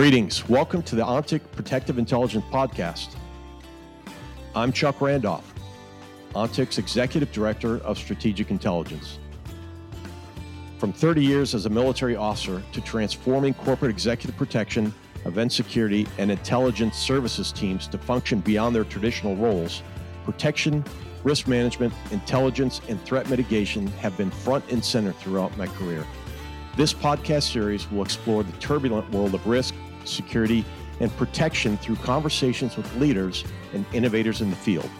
Greetings. Welcome to the ONTIC Protective Intelligence Podcast. I'm Chuck Randolph, ONTIC's Executive Director of Strategic Intelligence. From 30 years as a military officer to transforming corporate executive protection, event security, and intelligence services teams to function beyond their traditional roles, protection, risk management, intelligence, and threat mitigation have been front and center throughout my career. This podcast series will explore the turbulent world of risk, security, and protection through conversations with leaders and innovators in the field.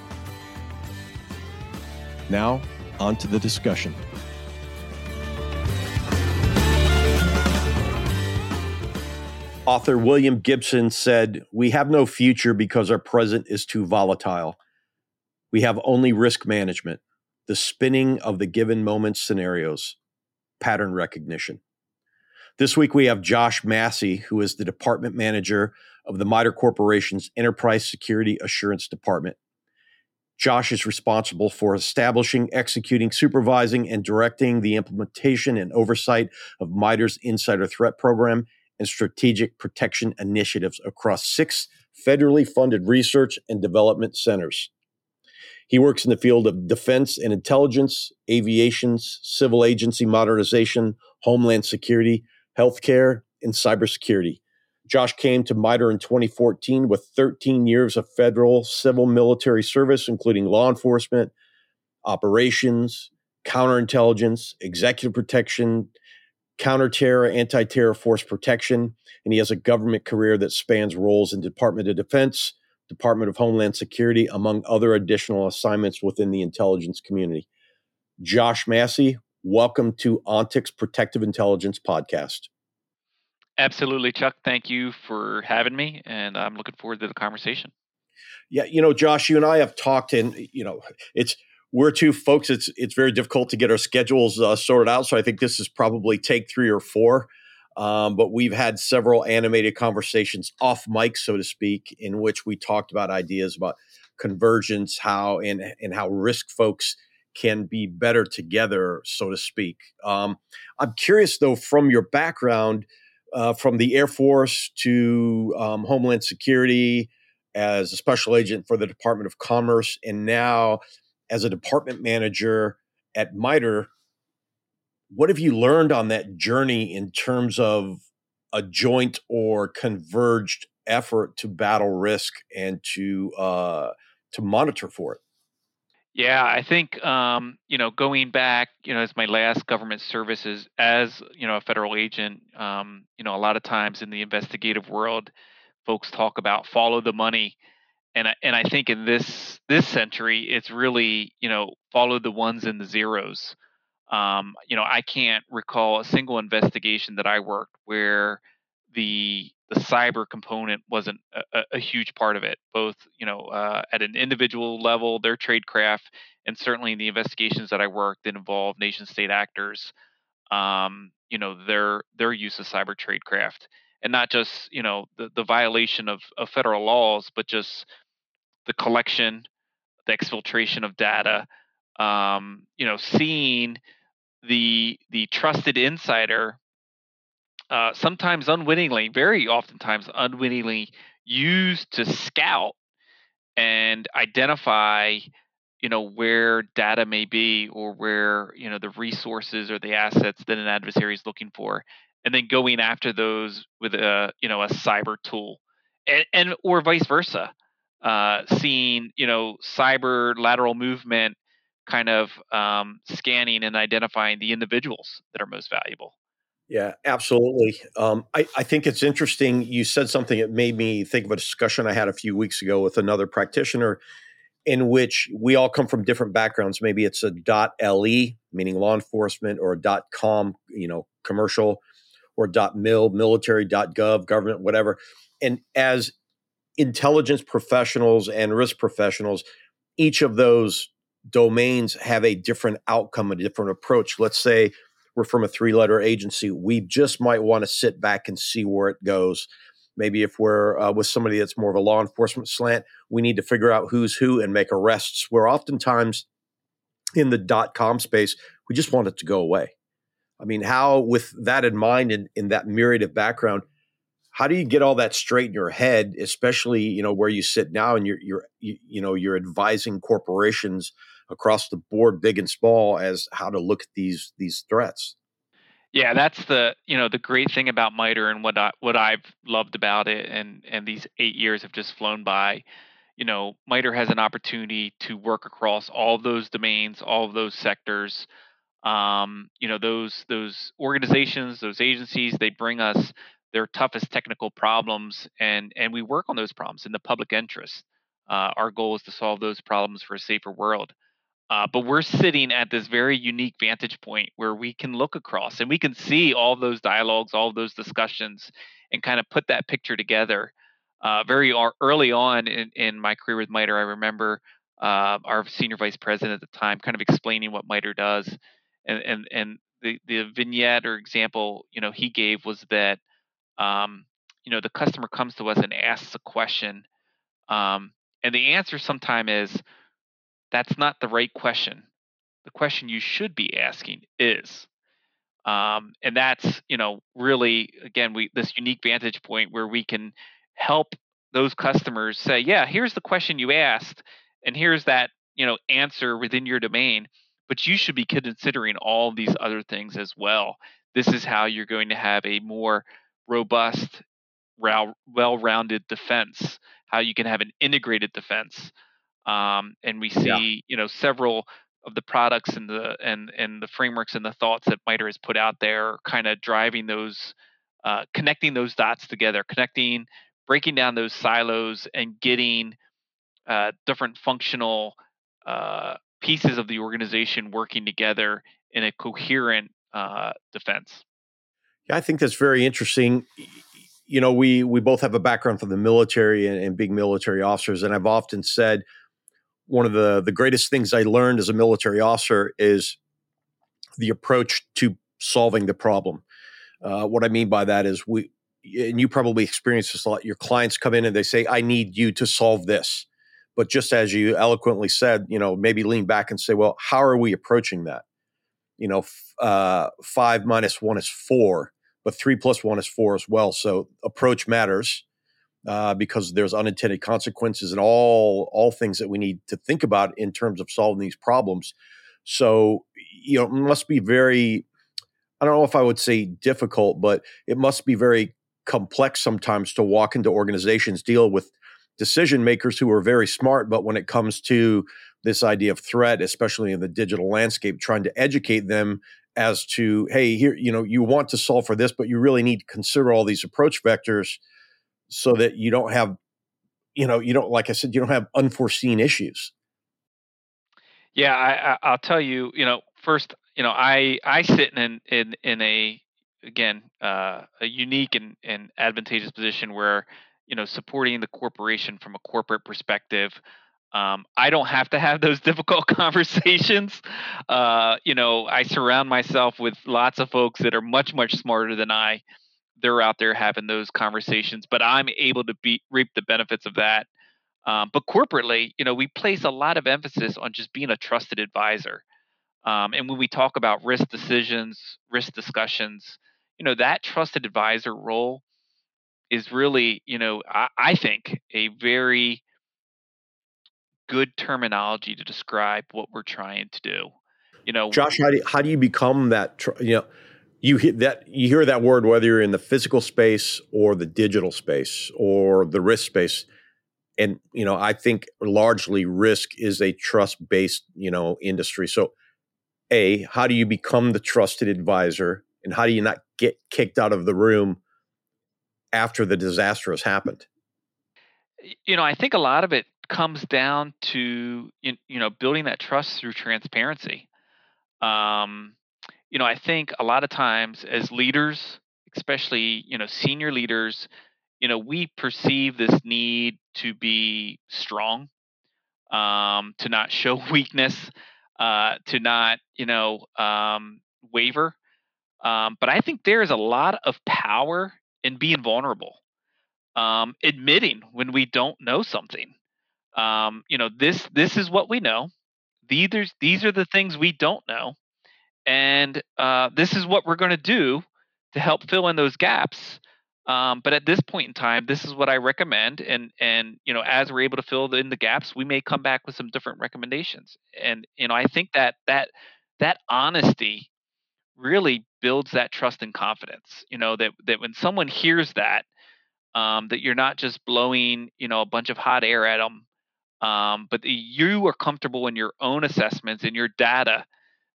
Now, on to the discussion. Author William Gibson said, We have no future because our present is too volatile. We have only risk management, the spinning of the given moment scenarios, pattern recognition. This week we have Josh Massey, who is the department manager of the MITRE Corporation's Enterprise Security Assurance Department. Josh is responsible for establishing, executing, supervising, and directing the implementation and oversight of MITRE's Insider Threat Program and strategic protection initiatives across six federally funded research and development centers. He works in the field of defense and intelligence, aviation, civil agency modernization, homeland security, healthcare, and cybersecurity. Josh came to MITRE in 2014 with 13 years of federal civil military service, including law enforcement, operations, counterintelligence, executive protection, counterterror, anti terror force protection. And he has a government career that spans roles in Department of Defense, Department of Homeland Security, among other additional assignments within the intelligence community. Josh Massey, welcome to ONTIC's Protective Intelligence Podcast. Absolutely, Chuck. Thank you for having me, and I'm looking forward to the conversation. Yeah, you know, Josh, you and I have talked, and you know, it's we're two folks. It's it's very difficult to get our schedules uh, sorted out. So I think this is probably take three or four. Um, but we've had several animated conversations off mic, so to speak, in which we talked about ideas about convergence, how and and how risk folks can be better together, so to speak. Um, I'm curious though, from your background uh, from the Air Force to um, Homeland Security as a special agent for the Department of Commerce, and now as a department manager at MITRE. What have you learned on that journey in terms of a joint or converged effort to battle risk and to uh, to monitor for it? Yeah, I think um, you know going back, you know, as my last government services as you know a federal agent, um, you know, a lot of times in the investigative world, folks talk about follow the money, and I, and I think in this this century, it's really you know follow the ones and the zeros. Um, you know, I can't recall a single investigation that I worked where the the cyber component wasn't a, a, huge part of it, both you know uh, at an individual level, their tradecraft, and certainly in the investigations that I worked that involved nation state actors, um, you know their their use of cyber tradecraft, and not just you know the, the violation of, of federal laws, but just the collection, the exfiltration of data, um, you know, seeing the the trusted insider uh, sometimes unwittingly, very oftentimes unwittingly used to scout and identify you know where data may be or where you know the resources or the assets that an adversary is looking for and then going after those with a you know a cyber tool and, and or vice versa uh, seeing you know cyber lateral movement kind of um, scanning and identifying the individuals that are most valuable yeah, absolutely. Um, I, I, think it's interesting. You said something that made me think of a discussion I had a few weeks ago with another practitioner, in which we all come from different backgrounds. Maybe it's a .le, meaning law enforcement, or a .com, you know, commercial, or .mil, military, .gov, government, whatever. And as intelligence professionals and risk professionals, each of those domains have a different outcome, a different approach. Let's say we're from a three letter agency, we just might want to sit back and see where it goes. Maybe if we're uh, with somebody that's more of a law enforcement slant, we need to figure out who's who and make arrests. Where oftentimes in the dot com space, we just want it to go away. I mean, how, with that in mind and in that myriad of background, how do you get all that straight in your head especially you know where you sit now and you're you're you, you know you're advising corporations across the board big and small as how to look at these these threats. Yeah that's the you know the great thing about MITRE and what I, what I've loved about it and and these 8 years have just flown by. You know MITRE has an opportunity to work across all those domains all of those sectors. Um, you know those those organizations those agencies they bring us their toughest technical problems and and we work on those problems in the public interest. Uh, our goal is to solve those problems for a safer world uh, but we're sitting at this very unique vantage point where we can look across and we can see all those dialogues all those discussions and kind of put that picture together. Uh, very early on in, in my career with MITRE i remember uh, our senior vice president at the time kind of explaining what MITRE does and and and the the vignette or example you know he gave was that um, you know the customer comes to us and asks a question um, and the answer sometime is that's not the right question the question you should be asking is um, and that's you know really again we this unique vantage point where we can help those customers say yeah here's the question you asked and here's that you know answer within your domain but you should be considering all these other things as well. This is how you're going to have a more robust, well-rounded defense. How you can have an integrated defense, um, and we see yeah. you know several of the products and the and and the frameworks and the thoughts that MITRE has put out there, kind of driving those, uh, connecting those dots together, connecting, breaking down those silos, and getting uh, different functional uh, pieces of the organization working together in a coherent uh, defense. Yeah, I think that's very interesting. You know, we we both have a background from the military and, and being military officers, and I've often said one of the the greatest things I learned as a military officer is the approach to solving the problem. Uh, what I mean by that is we, and you probably experience this a lot. Your clients come in and they say, "I need you to solve this," But just as you eloquently said, you know, maybe lean back and say, well, how are we approaching that? You know, uh, five minus one is four, but three plus one is four as well. So approach matters uh, because there's unintended consequences and all all things that we need to think about in terms of solving these problems. So you know, it must be very. I don't know if I would say difficult, but it must be very complex sometimes to walk into organizations, deal with decision makers who are very smart, but when it comes to this idea of threat, especially in the digital landscape, trying to educate them as to, hey, here, you know, you want to solve for this, but you really need to consider all these approach vectors so that you don't have, you know, you don't, like I said, you don't have unforeseen issues. Yeah, I, I, will tell you, you know, first, you know, I I sit in in in a again uh, a unique and, and advantageous position where you know supporting the corporation from a corporate perspective um, i don't have to have those difficult conversations uh, you know i surround myself with lots of folks that are much much smarter than i they're out there having those conversations but i'm able to be reap the benefits of that um, but corporately you know we place a lot of emphasis on just being a trusted advisor um, and when we talk about risk decisions risk discussions you know that trusted advisor role is really, you know, I, I think a very good terminology to describe what we're trying to do. You know, Josh, how do you, how do you become that? Tr- you know, you hear that you hear that word whether you're in the physical space or the digital space or the risk space, and you know, I think largely risk is a trust based you know industry. So, a how do you become the trusted advisor, and how do you not get kicked out of the room after the disaster has happened? You know, I think a lot of it comes down to you know building that trust through transparency. Um, you know, I think a lot of times as leaders, especially you know senior leaders, you know we perceive this need to be strong, um, to not show weakness, uh, to not you know um, waver. Um, but I think there is a lot of power in being vulnerable, um, admitting when we don't know something. Um, you know, this this is what we know. These are, these are the things we don't know, and uh, this is what we're going to do to help fill in those gaps. Um, but at this point in time, this is what I recommend, and and you know, as we're able to fill in the gaps, we may come back with some different recommendations. And you know, I think that that that honesty really builds that trust and confidence. You know, that that when someone hears that, um, that you're not just blowing you know a bunch of hot air at them, um, but you are comfortable in your own assessments and your data,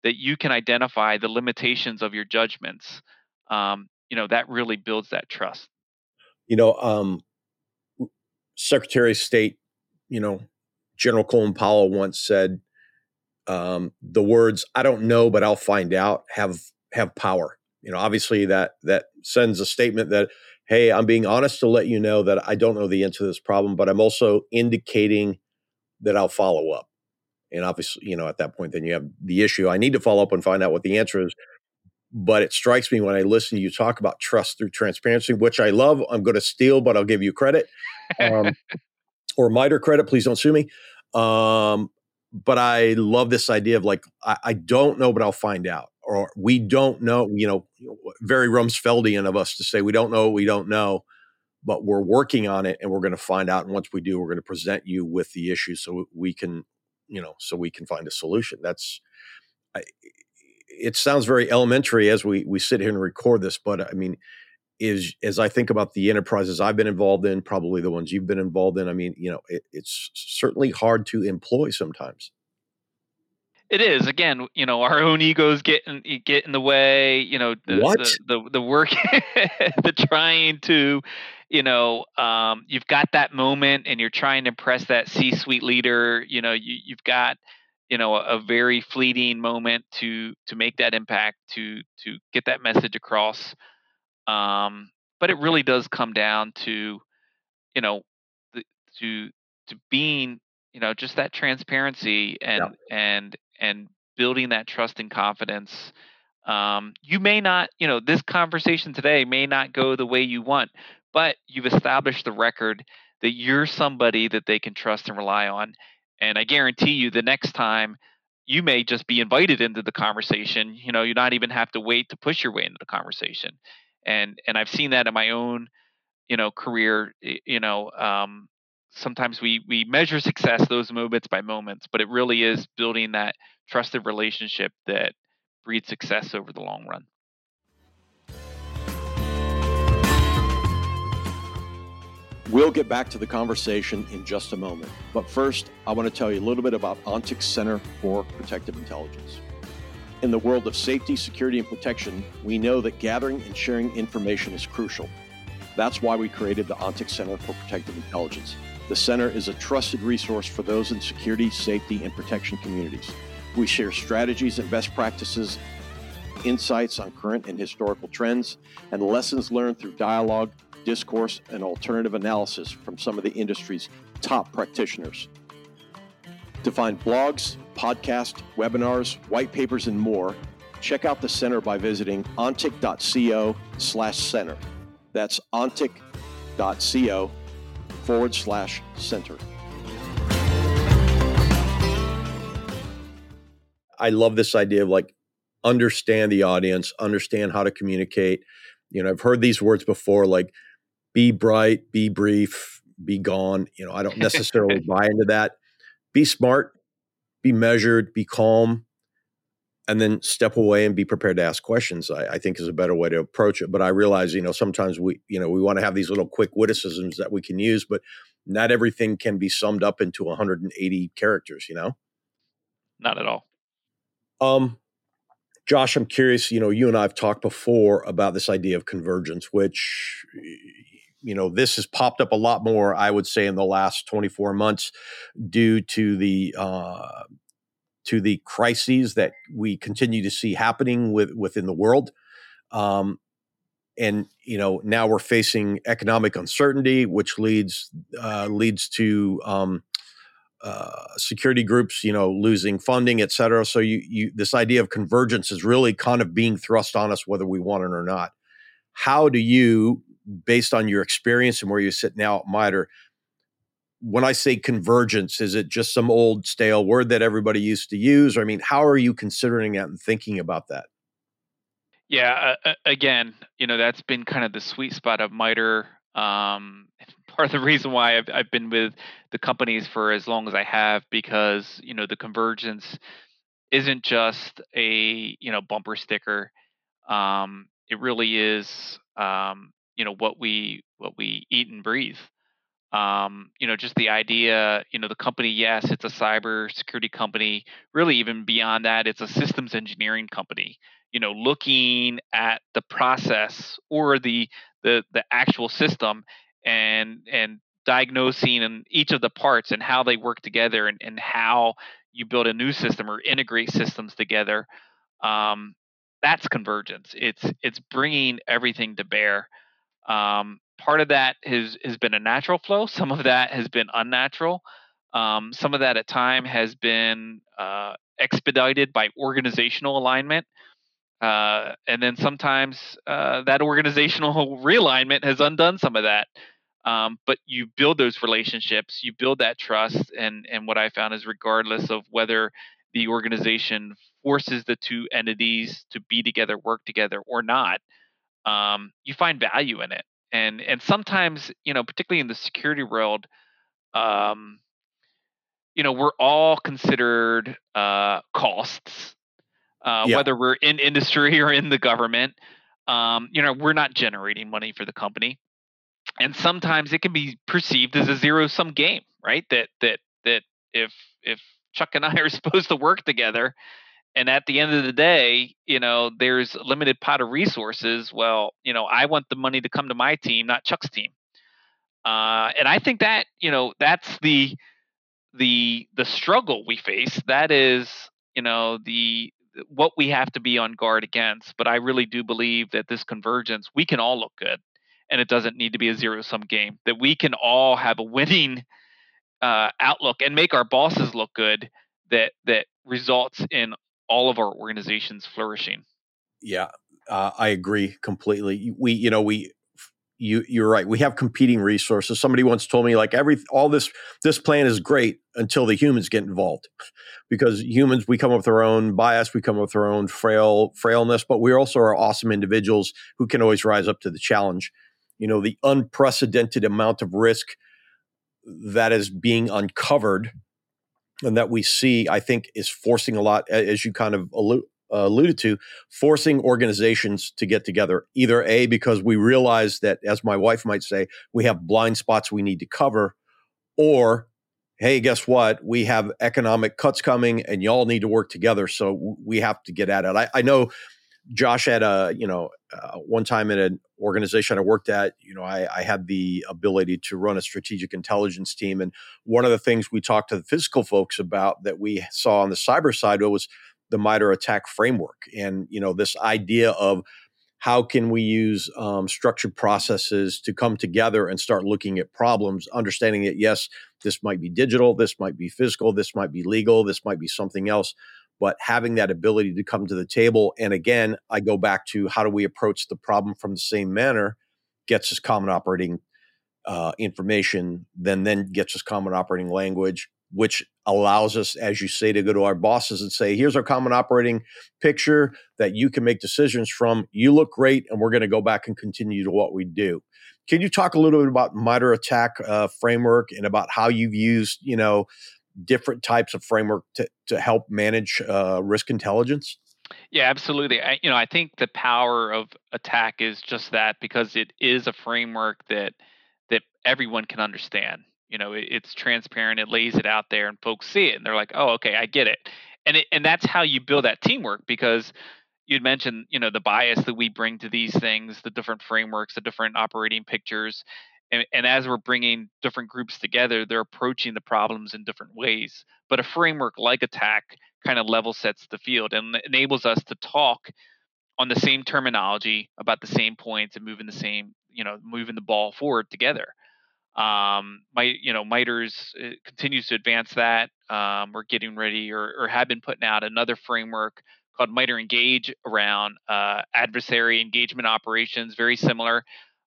that you can identify the limitations of your judgments. Um, you know that really builds that trust you know um, secretary of state you know general colin powell once said um, the words i don't know but i'll find out have have power you know obviously that that sends a statement that hey i'm being honest to let you know that i don't know the answer to this problem but i'm also indicating that i'll follow up and obviously you know at that point then you have the issue i need to follow up and find out what the answer is but it strikes me when I listen to you talk about trust through transparency, which I love. I'm going to steal, but I'll give you credit. Um, or MITRE credit, please don't sue me. Um, but I love this idea of like, I, I, don't know, but I'll find out. Or we don't know, you know, very Rumsfeldian of us to say we don't know, we don't know, but we're working on it and we're going to find out. And once we do, we're going to present you with the issue so we can, you know, so we can find a solution. That's, I, it sounds very elementary as we we sit here and record this, but I mean, is as I think about the enterprises I've been involved in, probably the ones you've been involved in. I mean, you know, it, it's certainly hard to employ sometimes. It is again, you know, our own egos get in, get in the way. You know, the what? the, the, the work, the trying to, you know, um, you've got that moment, and you're trying to impress that C-suite leader. You know, you you've got you know a, a, very fleeting moment to to make that impact to to get that message across um, but it really does come down to you know the, to to being you know just that transparency and yeah. and and building that trust and confidence um, you may not you know this conversation today may not go the way you want but you've established the record that you're somebody that they can trust and rely on and I guarantee you, the next time you may just be invited into the conversation. You know, you not even have to wait to push your way into the conversation. And and I've seen that in my own, you know, career. You know, um, sometimes we we measure success those moments by moments, but it really is building that trusted relationship that breeds success over the long run. We'll get back to the conversation in just a moment. But first, I want to tell you a little bit about ONTIC Center for Protective Intelligence. In the world of safety, security, and protection, we know that gathering and sharing information is crucial. That's why we created the ONTIC Center for Protective Intelligence. The center is a trusted resource for those in security, safety, and protection communities. We share strategies and best practices, insights on current and historical trends, and lessons learned through dialogue discourse, and alternative analysis from some of the industry's top practitioners. To find blogs, podcasts, webinars, white papers, and more, check out the center by visiting ontic.co slash center. That's ontic.co forward slash center. I love this idea of like understand the audience, understand how to communicate. You know, I've heard these words before, like be bright, be brief, be gone. You know, I don't necessarily buy into that. Be smart, be measured, be calm, and then step away and be prepared to ask questions. I, I, think is a better way to approach it. But I realize, you know, sometimes we, you know, we want to have these little quick witticisms that we can use, but not everything can be summed up into 180 characters. You know, not at all. Um, Josh, I'm curious. You know, you and I have talked before about this idea of convergence, which you know this has popped up a lot more i would say in the last 24 months due to the uh, to the crises that we continue to see happening with within the world. Um, and you know now we're facing economic uncertainty which leads uh, leads to um, uh, security groups you know losing funding et cetera. So you you this idea of convergence is really kind of being thrust on us whether we want it or not. How do you based on your experience and where you sit now at MITRE, when I say convergence, is it just some old stale word that everybody used to use? Or, I mean, how are you considering that and thinking about that? Yeah, uh, again, you know that's been kind of the sweet spot of MITRE. Um, part of the reason why I've I've been with the companies for as long as I have because you know the convergence isn't just a you know bumper sticker. Um, it really is um, you know what we what we eat and breathe. Um, you know, just the idea, you know, the company, yes, it's a cyber security company. Really, even beyond that, it's a systems engineering company. You know, looking at the process or the the the actual system and and diagnosing and each of the parts and how they work together and, and how you build a new system or integrate systems together um, that's convergence it's it's bringing everything to bear um, part of that has has been a natural flow some of that has been unnatural um, some of that at time has been uh, expedited by organizational alignment uh, and then sometimes uh, that organizational realignment has undone some of that um, but you build those relationships you build that trust and and what i found is regardless of whether the organization forces the two entities to be together work together or not um, you find value in it and and sometimes you know particularly in the security world um, you know we're all considered uh, costs uh, yeah. whether we're in industry or in the government um, you know we're not generating money for the company and sometimes it can be perceived as a zero sum game, right? That that that if if Chuck and I are supposed to work together, and at the end of the day, you know, there's a limited pot of resources. Well, you know, I want the money to come to my team, not Chuck's team. Uh, and I think that you know that's the the the struggle we face. That is, you know, the what we have to be on guard against. But I really do believe that this convergence, we can all look good and it doesn't need to be a zero sum game. That we can all have a winning uh, outlook and make our bosses look good. That that results in all of our organizations flourishing. Yeah, uh, I agree completely. We, you know, we you you're right. We have competing resources. Somebody once told me like every all this this plan is great until the humans get involved, because humans we come up with our own bias, we come up with our own frail frailness, but we also are awesome individuals who can always rise up to the challenge you know the unprecedented amount of risk that is being uncovered and that we see i think is forcing a lot as you kind of uh, alluded to forcing organizations to get together either a because we realize that as my wife might say we have blind spots we need to cover or hey guess what? We have economic cuts coming and y'all need to work together so we have to get at it. I, I know Josh had a, you know, uh, one time in an organization I worked at, you know, I, I, had the ability to run a strategic intelligence team. And one of the things we talked to the physical folks about that we saw on the cyber side was the MITRE ATT&CK framework. And, you know, this idea of how can we use um, structured processes to come together and start looking at problems, understanding that, yes, this might be digital, this might be physical, this might be legal, this might be something else but having that ability to come to the table and again i go back to how do we approach the problem from the same manner gets us common operating uh, information then then gets us common operating language which allows us as you say to go to our bosses and say here's our common operating picture that you can make decisions from. You look great and we're going to go back and continue to what we do. Can you talk a little bit about MITRE ATT&CK uh, framework and about how you've used you know different types of framework to, to help manage uh, risk intelligence? Yeah, absolutely. I, you know, I think the power of ATT&CK is just that because it is a framework that that everyone can understand. You know, it, it's transparent. It lays it out there, and folks see it, and they're like, "Oh, okay, I get it." And it, and that's how you build that teamwork because you'd mentioned, you know, the bias that we bring to these things, the different frameworks, the different operating pictures, and, and as we're bringing different groups together they're approaching the problems in different ways but a framework like ATT&CK kind of level sets the field and enables us to talk on the same terminology about the same points and moving the same you know moving the ball forward together. Um my you know MITRE's uh, continues to advance that um, we're getting ready or, or have been putting out another framework called MITRE Engage around uh, adversary engagement operations very similar.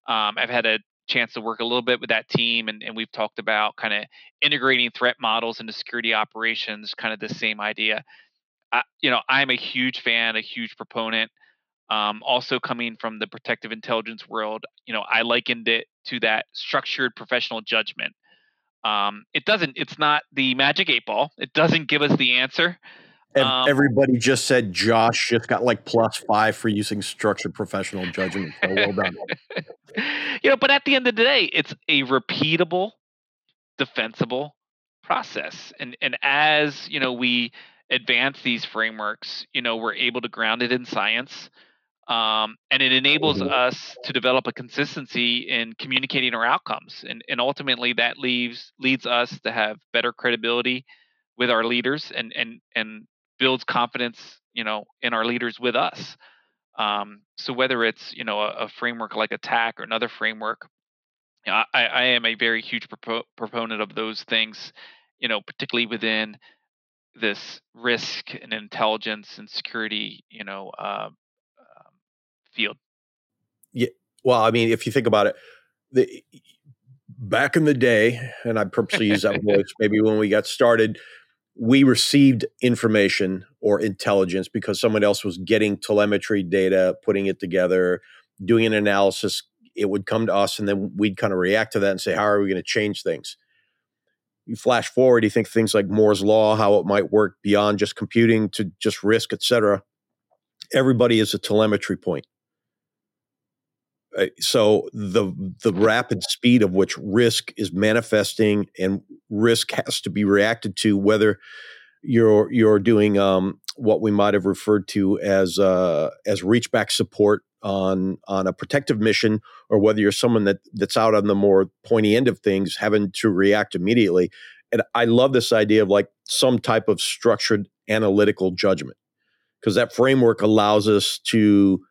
Um, i've had a chance to work a little bit with that team and, and we've talked about kind of integrating threat models into security operations kind of the same idea I, you know i'm a huge fan a huge proponent Um, also coming from the protective intelligence world, you know, I likened it to that structured professional judgment. Um, it doesn't. It's not the magic eight ball. It doesn't give us the answer. Um, Everybody just said Josh just got like plus five for using structured professional judgment. So well done. you know, but at the end of the day, it's a repeatable, defensible process. And and as you know, we advance these frameworks, you know, we're able to ground it in science. Um, and it enables mm-hmm. us to develop a consistency in communicating our outcomes and, and ultimately that leaves leads us to have better credibility with our leaders and and and builds confidence, you know, in our leaders with us. Um, so whether it's you know a, a, framework like ATT&CK or another framework, you know, I, I, am a very huge propo- proponent of those things. You know, particularly within this risk and intelligence and security, you know, uh, um, field. Yeah. Well, I mean, if you think about it, the back in the day, and I purposely use that voice, maybe when we got started, we received information or intelligence because someone else was getting telemetry data, putting it together, doing an analysis. It would come to us, and then we'd kind of react to that and say, How are we going to change things? You flash forward, you think things like Moore's Law, how it might work beyond just computing to just risk, et cetera. Everybody is a telemetry point. So the the rapid speed of which risk is manifesting and risk has to be reacted to, whether you're you're doing um, what we might have referred to as uh, as reach back support on on a protective mission, or whether you're someone that that's out on the more pointy end of things, having to react immediately. And I love this idea of like some type of structured analytical judgment because that framework allows us to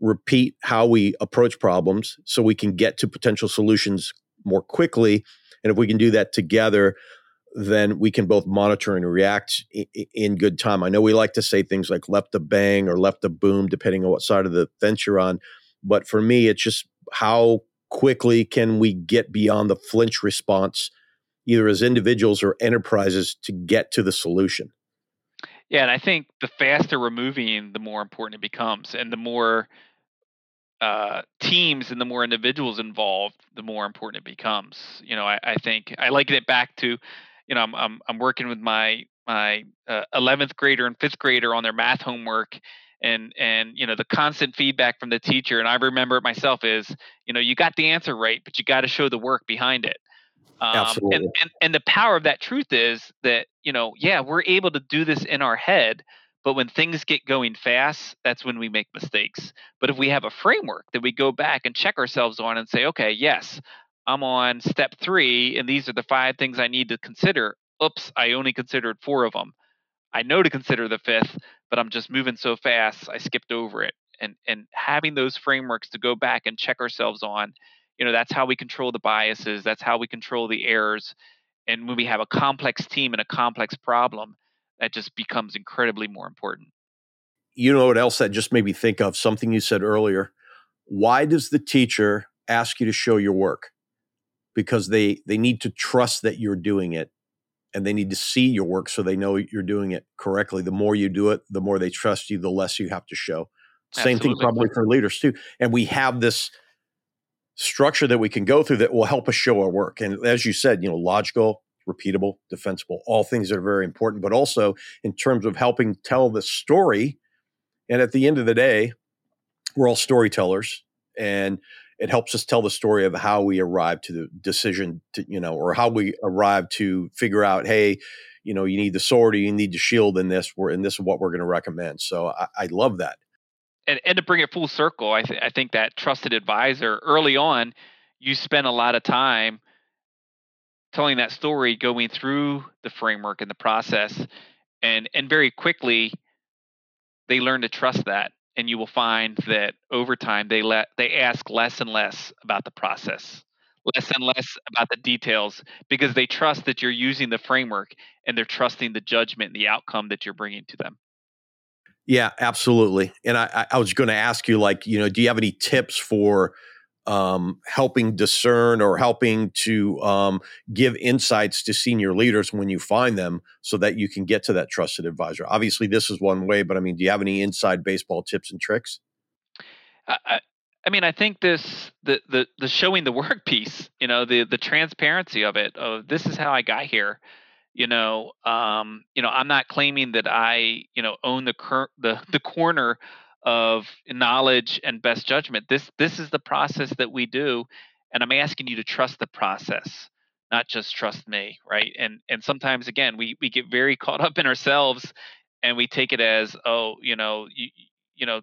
repeat how we approach problems so we can get to potential solutions more quickly. And if we can do that together, then we can both monitor and react in good time. I know we like to say things like left a bang or left a boom, depending on what side of the fence you're on. But for me, it's just how quickly can we get beyond the flinch response, either as individuals or enterprises, to get to the solution. Yeah, and I think the faster we're moving, the more important it becomes, and the more uh, teams and the more individuals involved, the more important it becomes. You know, I, I think I liken it back to, you know, I'm I'm, I'm working with my my uh, 11th grader and fifth grader on their math homework, and and you know the constant feedback from the teacher. And I remember it myself is, you know, you got the answer right, but you got to show the work behind it. Um, Absolutely. And, and and the power of that truth is that you know, yeah, we're able to do this in our head, but when things get going fast, that's when we make mistakes. But if we have a framework that we go back and check ourselves on and say, okay, yes, I'm on step three, and these are the five things I need to consider. Oops, I only considered four of them. I know to consider the fifth, but I'm just moving so fast, I skipped over it. And and having those frameworks to go back and check ourselves on, you know, that's how we control the biases. That's how we control the errors. And when we have a complex team and a complex problem, that just becomes incredibly more important. You know what else that just made me think of? Something you said earlier. Why does the teacher ask you to show your work? Because they they need to trust that you're doing it and they need to see your work so they know you're doing it correctly. The more you do it, the more they trust you, the less you have to show. Same thing probably for leaders too. And we have this structure that we can go through that will help us show our work. And as you said, you know, logical, repeatable, defensible, all things that are very important, but also in terms of helping tell the story. And at the end of the day, we're all storytellers and it helps us tell the story of how we arrived to the decision to, you know, or how we arrived to figure out, hey, you know, you need the sword or you need the shield in this, we're, and this is what we're going to recommend. So I, I love that. And, and to bring it full circle, I, th- I think that trusted advisor early on, you spend a lot of time telling that story, going through the framework and the process, and and very quickly they learn to trust that, and you will find that over time they let they ask less and less about the process, less and less about the details because they trust that you're using the framework and they're trusting the judgment and the outcome that you're bringing to them. Yeah, absolutely. And I, I was going to ask you, like, you know, do you have any tips for um, helping discern or helping to um, give insights to senior leaders when you find them so that you can get to that trusted advisor. Obviously, this is one way, but I mean, do you have any inside baseball tips and tricks? I I mean, I think this the the the showing the work piece, you know, the the transparency of it, of this is how I got here. You know, um, you know, I'm not claiming that I, you know, own the cur- the the corner of knowledge and best judgment. This this is the process that we do, and I'm asking you to trust the process, not just trust me, right? And and sometimes again, we we get very caught up in ourselves, and we take it as, oh, you know, you you know,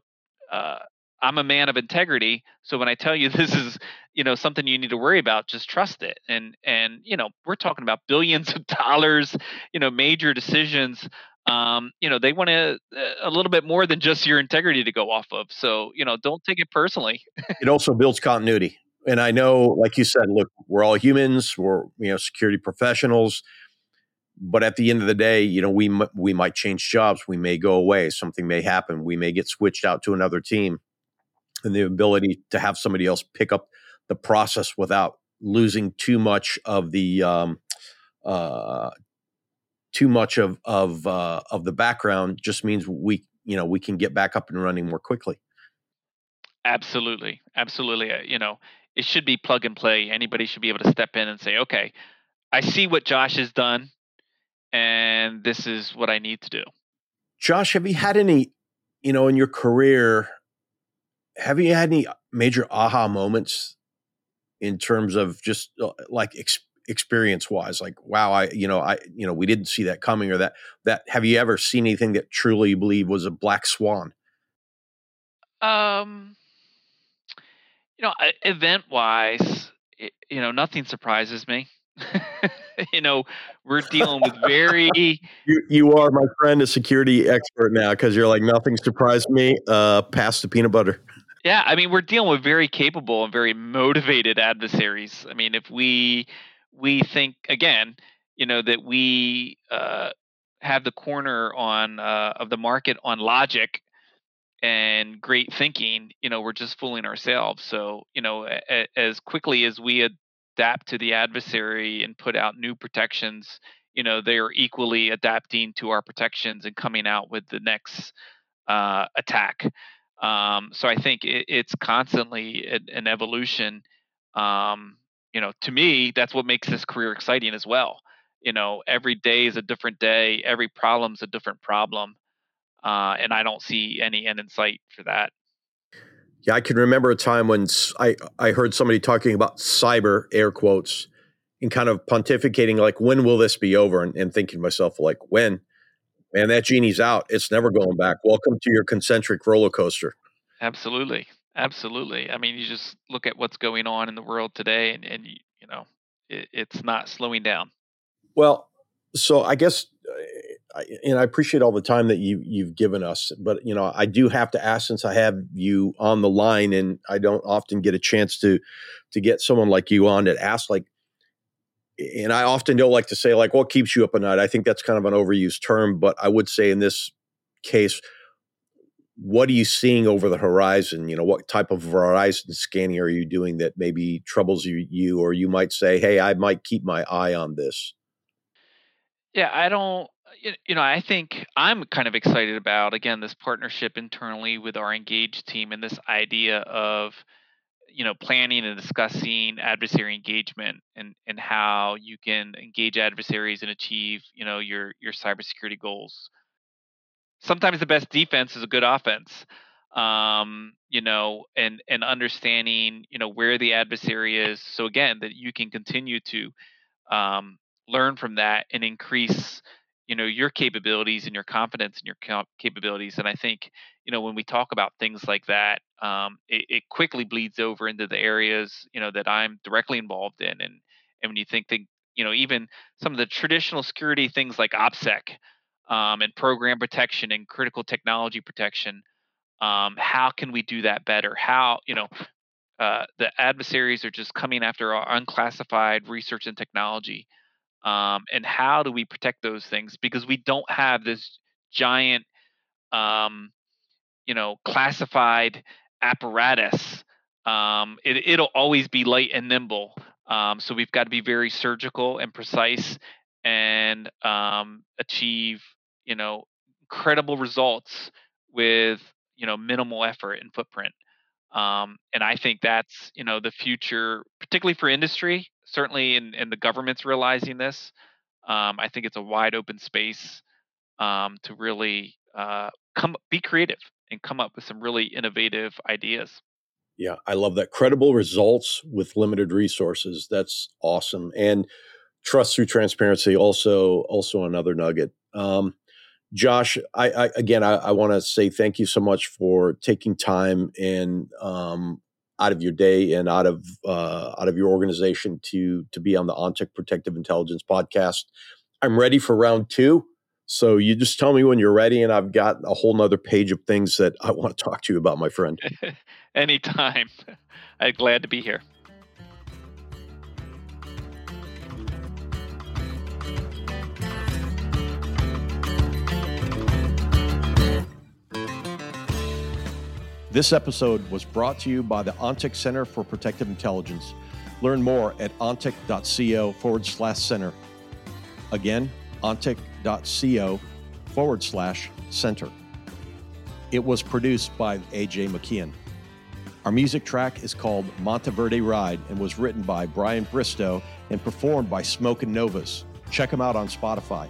uh, I'm a man of integrity, so when I tell you this is, you know, something you need to worry about, just trust it. And and you know, we're talking about billions of dollars, you know, major decisions. Um, you know, they want to a little bit more than just your integrity to go off of. So, you know, don't take it personally. it also builds continuity. And I know, like you said, look, we're all humans. We're you know security professionals but at the end of the day, you know, we we might change jobs, we may go away, something may happen, we may get switched out to another team, and the ability to have somebody else pick up the process without losing too much of the um, uh, too much of of uh, of the background just means we you know we can get back up and running more quickly. Absolutely, absolutely. Uh, you know, it should be plug and play. Anybody should be able to step in and say, okay, I see what Josh has done and this is what I need to do. Josh, have you had any, you know, in your career, have you had any major aha moments in terms of just uh, like ex- experience wise like wow i you know i you know we didn't see that coming or that that have you ever seen anything that truly you believe was a black swan um you know event wise you know nothing surprises me you know, we're dealing with very. You, you are my friend, a security expert now, because you're like nothing surprised me. Uh, past the peanut butter. Yeah, I mean, we're dealing with very capable and very motivated adversaries. I mean, if we we think again, you know, that we uh, have the corner on uh, of the market on logic and great thinking, you know, we're just fooling ourselves. So, you know, a, as quickly as we adapt to the adversary and put out new protections, you know, they are equally adapting to our protections and coming out with the next uh, attack. Um, so I think it, it's constantly an, an evolution. Um, you know, to me, that's what makes this career exciting as well. You know, every day is a different day. Every problem's a different problem, uh, and I don't see any end in sight for that. Yeah, I can remember a time when I, I heard somebody talking about cyber air quotes and kind of pontificating like, when will this be over? And, and thinking to myself, like, when? Man, that genie's out. It's never going back. Welcome to your concentric roller coaster. Absolutely. Absolutely. I mean, you just look at what's going on in the world today and, and you know, it, it's not slowing down. Well, so I guess uh, and I appreciate all the time that you you've given us. But you know, I do have to ask since I have you on the line, and I don't often get a chance to to get someone like you on to ask like. And I often don't like to say like what keeps you up at night. I think that's kind of an overused term, but I would say in this case, what are you seeing over the horizon? You know, what type of horizon scanning are you doing that maybe troubles you, you or you might say, hey, I might keep my eye on this. Yeah, I don't you know, I think I'm kind of excited about again this partnership internally with our engaged team and this idea of you know planning and discussing adversary engagement and and how you can engage adversaries and achieve you know your your cybersecurity goals. Sometimes the best defense is a good offense. Um, you know, and and understanding you know where the adversary is, so again that you can continue to um, learn from that and increase you know your capabilities and your confidence in your capabilities and i think you know when we talk about things like that um, it, it, quickly bleeds over into the areas you know that i'm directly involved in and and when you think that you know even some of the traditional security things like opsec um, and program protection and critical technology protection um, how can we do that better? How you know uh, the adversaries are just coming after our unclassified research and technology um, and how do we protect those things? Because we don't have this giant um, you know classified apparatus um, it, will always be light and nimble um, so we've got to be very surgical and precise and um, achieve you know incredible results with you know minimal effort and footprint Um, and I think that's you know the future, particularly for industry. Certainly, in, in the government's realizing this. Um, I think it's a wide open space um, to really uh, come be creative and come up with some really innovative ideas. Yeah, I love that. Credible results with limited resources. That's awesome. And trust through transparency. Also, also another nugget. Um, Josh, I, I again, I, I want to say thank you so much for taking time and um, out of your day and out of uh, out of your organization to to be on the ONTIC Protective Intelligence podcast. I'm ready for round two. So you just tell me when you're ready, and I've got a whole nother page of things that I want to talk to you about, my friend. Anytime. I'm glad to be here. This episode was brought to you by the ONTIC Center for Protective Intelligence. Learn more at ontic.co forward slash center. Again, ontic.co forward slash center. It was produced by AJ McKeon. Our music track is called Monteverde Ride and was written by Brian Bristow and performed by Smoke and Novas. Check them out on Spotify.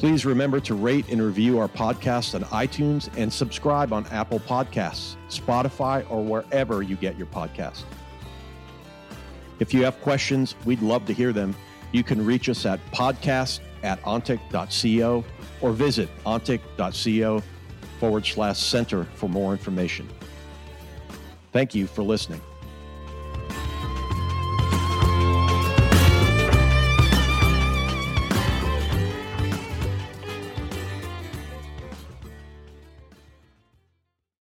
Please remember to rate and review our podcast on iTunes and subscribe on Apple Podcasts, Spotify, or wherever you get your podcast. If you have questions, we'd love to hear them. You can reach us at podcast at ontic.co or visit ontic.co forward slash center for more information. Thank you for listening.